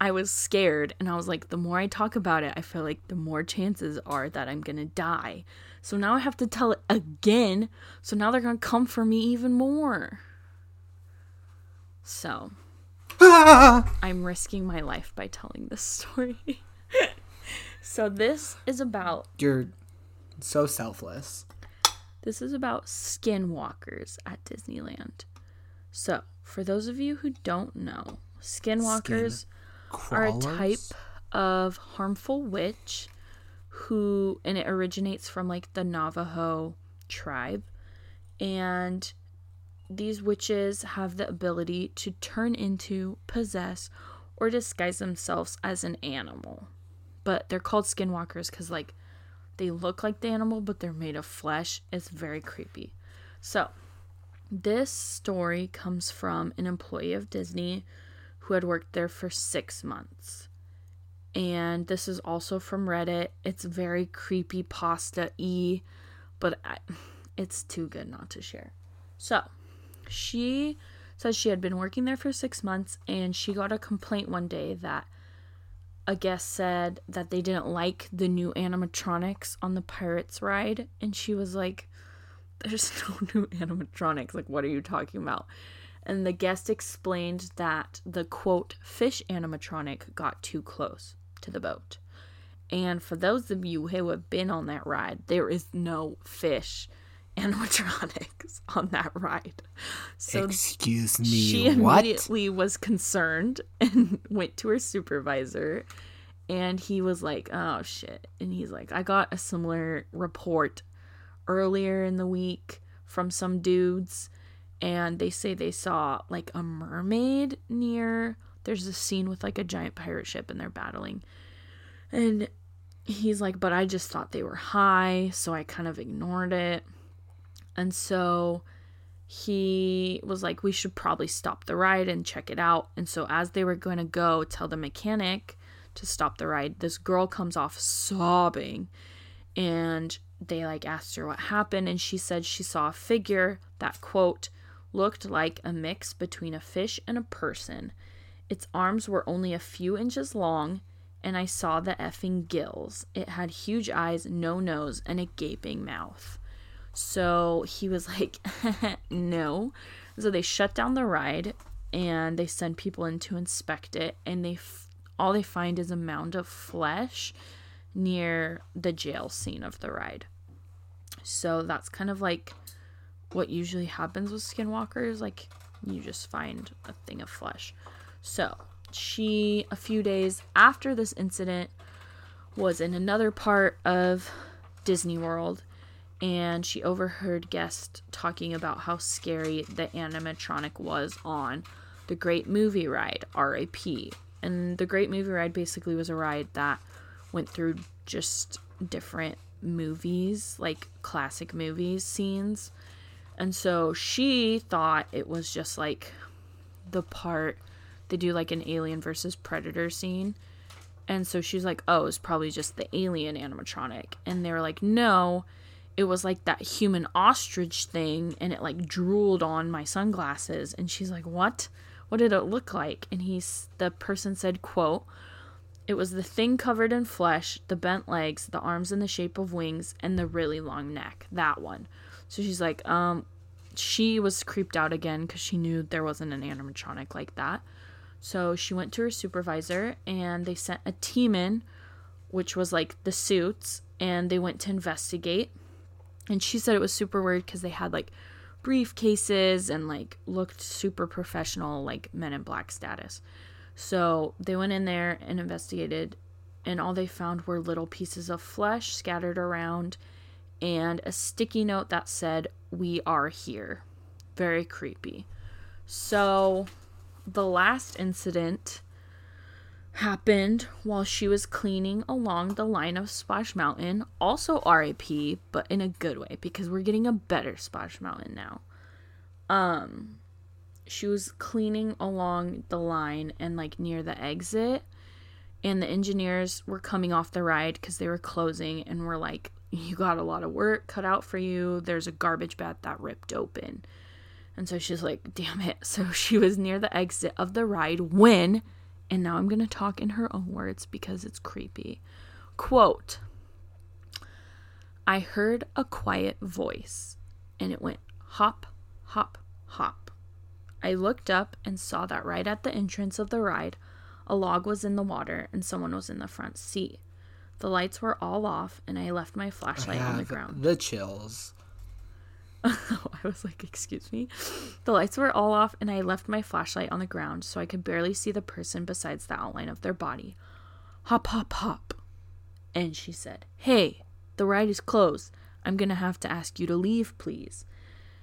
I was scared, and I was like, the more I talk about it, I feel like the more chances are that I'm gonna die. So now I have to tell it again. So now they're gonna come for me even more. So, Ah! I'm risking my life by telling this story. so this is about You're so selfless. this is about skinwalkers at Disneyland. So, for those of you who don't know, skinwalkers are a type of harmful witch who and it originates from like the Navajo tribe and these witches have the ability to turn into possess or disguise themselves as an animal but they're called skinwalkers because like they look like the animal but they're made of flesh it's very creepy so this story comes from an employee of disney who had worked there for six months and this is also from Reddit. It's very creepy pasta y, but I, it's too good not to share. So, she says she had been working there for six months and she got a complaint one day that a guest said that they didn't like the new animatronics on the Pirates ride. And she was like, There's no new animatronics. Like, what are you talking about? And the guest explained that the quote, fish animatronic got too close to the boat. And for those of you who have been on that ride, there is no fish animatronics on that ride. So Excuse me. she what? immediately was concerned and went to her supervisor and he was like oh shit and he's like i got a similar report earlier in the week from some dudes and they say they saw like a mermaid near there's a scene with like a giant pirate ship and they're battling and he's like but i just thought they were high so i kind of ignored it and so he was like, we should probably stop the ride and check it out. And so, as they were going to go tell the mechanic to stop the ride, this girl comes off sobbing. And they like asked her what happened. And she said she saw a figure that, quote, looked like a mix between a fish and a person. Its arms were only a few inches long, and I saw the effing gills. It had huge eyes, no nose, and a gaping mouth. So he was like, no. So they shut down the ride and they send people in to inspect it. And they f- all they find is a mound of flesh near the jail scene of the ride. So that's kind of like what usually happens with skinwalkers. Like you just find a thing of flesh. So she, a few days after this incident, was in another part of Disney World and she overheard guests talking about how scary the animatronic was on the Great Movie Ride, RAP. And the Great Movie Ride basically was a ride that went through just different movies, like classic movies scenes. And so she thought it was just like the part they do like an alien versus predator scene. And so she's like, oh, it's probably just the alien animatronic. And they were like, no, it was like that human ostrich thing and it like drooled on my sunglasses. And she's like, what? What did it look like? And he's, the person said, quote, it was the thing covered in flesh, the bent legs, the arms in the shape of wings, and the really long neck. That one. So she's like, um, she was creeped out again because she knew there wasn't an animatronic like that. So she went to her supervisor and they sent a team in, which was like the suits, and they went to investigate. And she said it was super weird because they had like briefcases and like looked super professional, like men in black status. So they went in there and investigated, and all they found were little pieces of flesh scattered around and a sticky note that said, We are here. Very creepy. So the last incident happened while she was cleaning along the line of Splash Mountain, also RAP, but in a good way because we're getting a better Splash Mountain now. Um she was cleaning along the line and like near the exit and the engineers were coming off the ride cuz they were closing and were like you got a lot of work cut out for you. There's a garbage bag that ripped open. And so she's like, damn it. So she was near the exit of the ride when, and now I'm going to talk in her own words because it's creepy. Quote I heard a quiet voice and it went hop, hop, hop. I looked up and saw that right at the entrance of the ride, a log was in the water and someone was in the front seat. The lights were all off, and I left my flashlight on the ground. The chills. I was like, Excuse me? The lights were all off, and I left my flashlight on the ground so I could barely see the person besides the outline of their body. Hop, hop, hop. And she said, Hey, the ride is closed. I'm going to have to ask you to leave, please.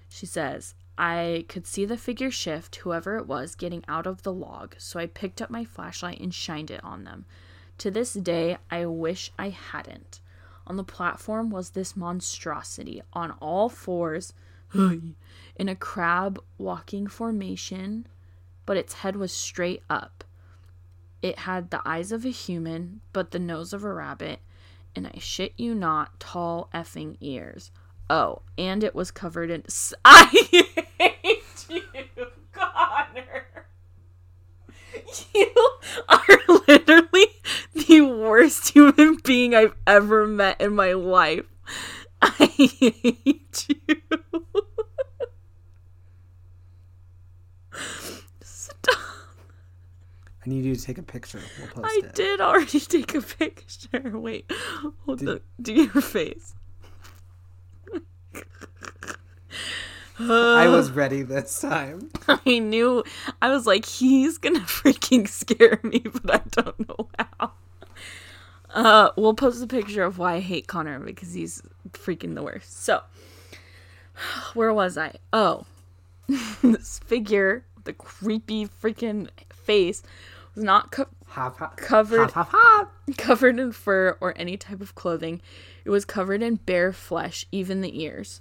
She says, I could see the figure shift, whoever it was, getting out of the log, so I picked up my flashlight and shined it on them. To this day, I wish I hadn't. On the platform was this monstrosity on all fours in a crab walking formation, but its head was straight up. It had the eyes of a human, but the nose of a rabbit, and I shit you not, tall effing ears. Oh, and it was covered in. I hate you, Connor. You are literally the worst human being I've ever met in my life. I hate you. Stop. I need you to take a picture. We'll post I it. did already take a picture. Wait, hold Did- the, do your face. I was ready this time. I knew I was like, he's gonna freaking scare me, but I don't know how. Uh, we'll post a picture of why I hate Connor because he's freaking the worst. So, where was I? Oh, this figure, with the creepy freaking face, was not co- Hop, hop, covered hop, hop. covered in fur or any type of clothing. It was covered in bare flesh, even the ears.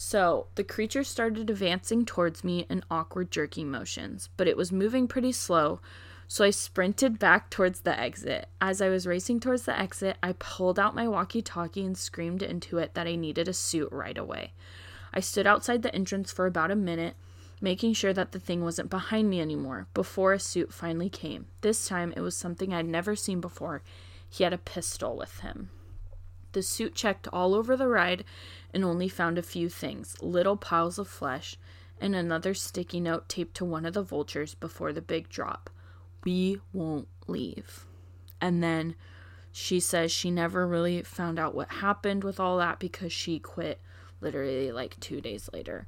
So the creature started advancing towards me in awkward jerking motions, but it was moving pretty slow. So I sprinted back towards the exit. As I was racing towards the exit, I pulled out my walkie talkie and screamed into it that I needed a suit right away. I stood outside the entrance for about a minute, making sure that the thing wasn't behind me anymore, before a suit finally came. This time it was something I'd never seen before. He had a pistol with him. The suit checked all over the ride and only found a few things little piles of flesh and another sticky note taped to one of the vultures before the big drop. We won't leave. And then she says she never really found out what happened with all that because she quit literally like two days later.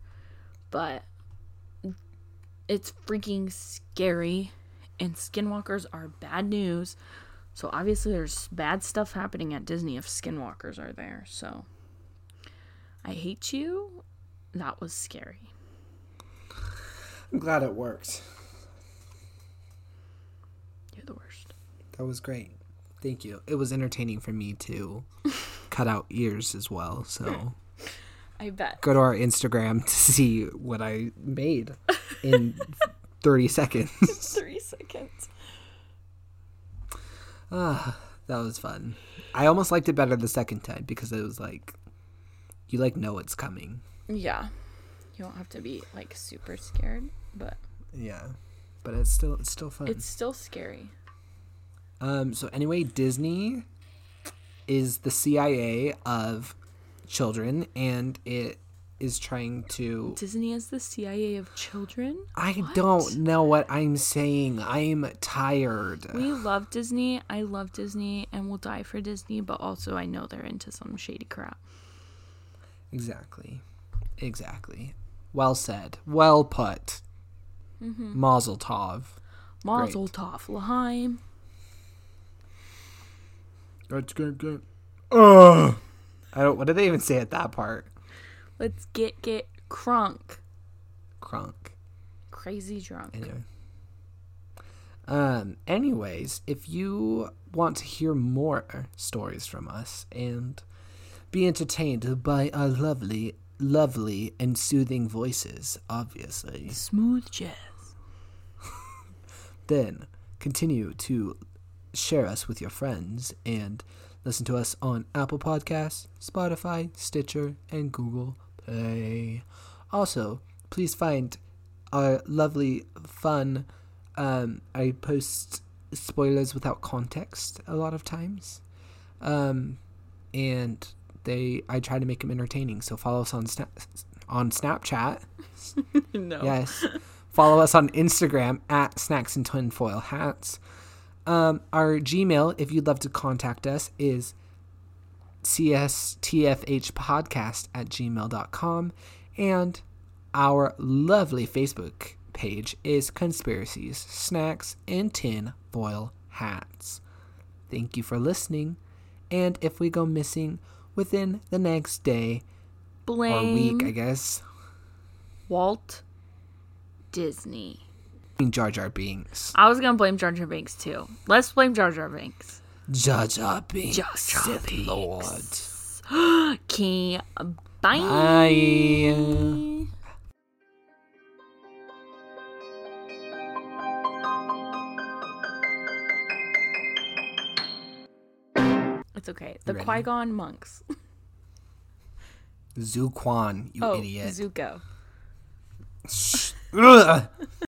But it's freaking scary, and skinwalkers are bad news. So obviously, there's bad stuff happening at Disney if skinwalkers are there. So I hate you. That was scary. I'm glad it worked. You're the worst. That was great. Thank you. It was entertaining for me to cut out ears as well. So I bet. go to our Instagram to see what I made in 30 seconds. Three seconds. Ah, that was fun. I almost liked it better the second time because it was like you like know it's coming. Yeah. You don't have to be like super scared, but Yeah. But it's still it's still fun. it's still scary. Um, so anyway, Disney is the CIA of children, and it is trying to. Disney is the CIA of children. I What? don't know what I'm saying. I'm tired. We love Disney. I love Disney and will die for Disney, but also I know they're into some shady crap. Exactly. Exactly. Well said. Well put. Mm-hmm. Mazel tov. Mazel tov, L'chaim. That's good. Good. Ugh. I don't. What did they even say at that part? Let's get get crunk. Crunk. Crazy drunk. Anyway. Um, anyways, if you want to hear more stories from us and be entertained by our lovely, lovely, and soothing voices, obviously, Smooth jazz. then continue to share us with your friends and listen to us on Apple Podcasts, Spotify, Stitcher, and Google Also, please find our lovely, fun. Um, I post spoilers without context a lot of times, um, and they I try to make them entertaining. So follow us on Snap on Snapchat. no. Yes. Follow us on Instagram at Snacks and Tinfoil Hats. Um, our Gmail, if you'd love to contact us, is cstfhpodcast at gmail.com. And our lovely Facebook page is Conspiracies, Snacks, and Tin Foil Hats. Thank you for listening. And if we go missing within the next day Blame or week, I guess, Walt Disney. Jar Jar Binks. I was gonna blame Jar Jar Binks too. Let's blame Jar Jar Binks. Jar Binks. Jar Sith Binks. Lord. Okay, bye. Bye. It's okay. The? Qui Gon monks. Zuquan, you oh, idiot. Zuko.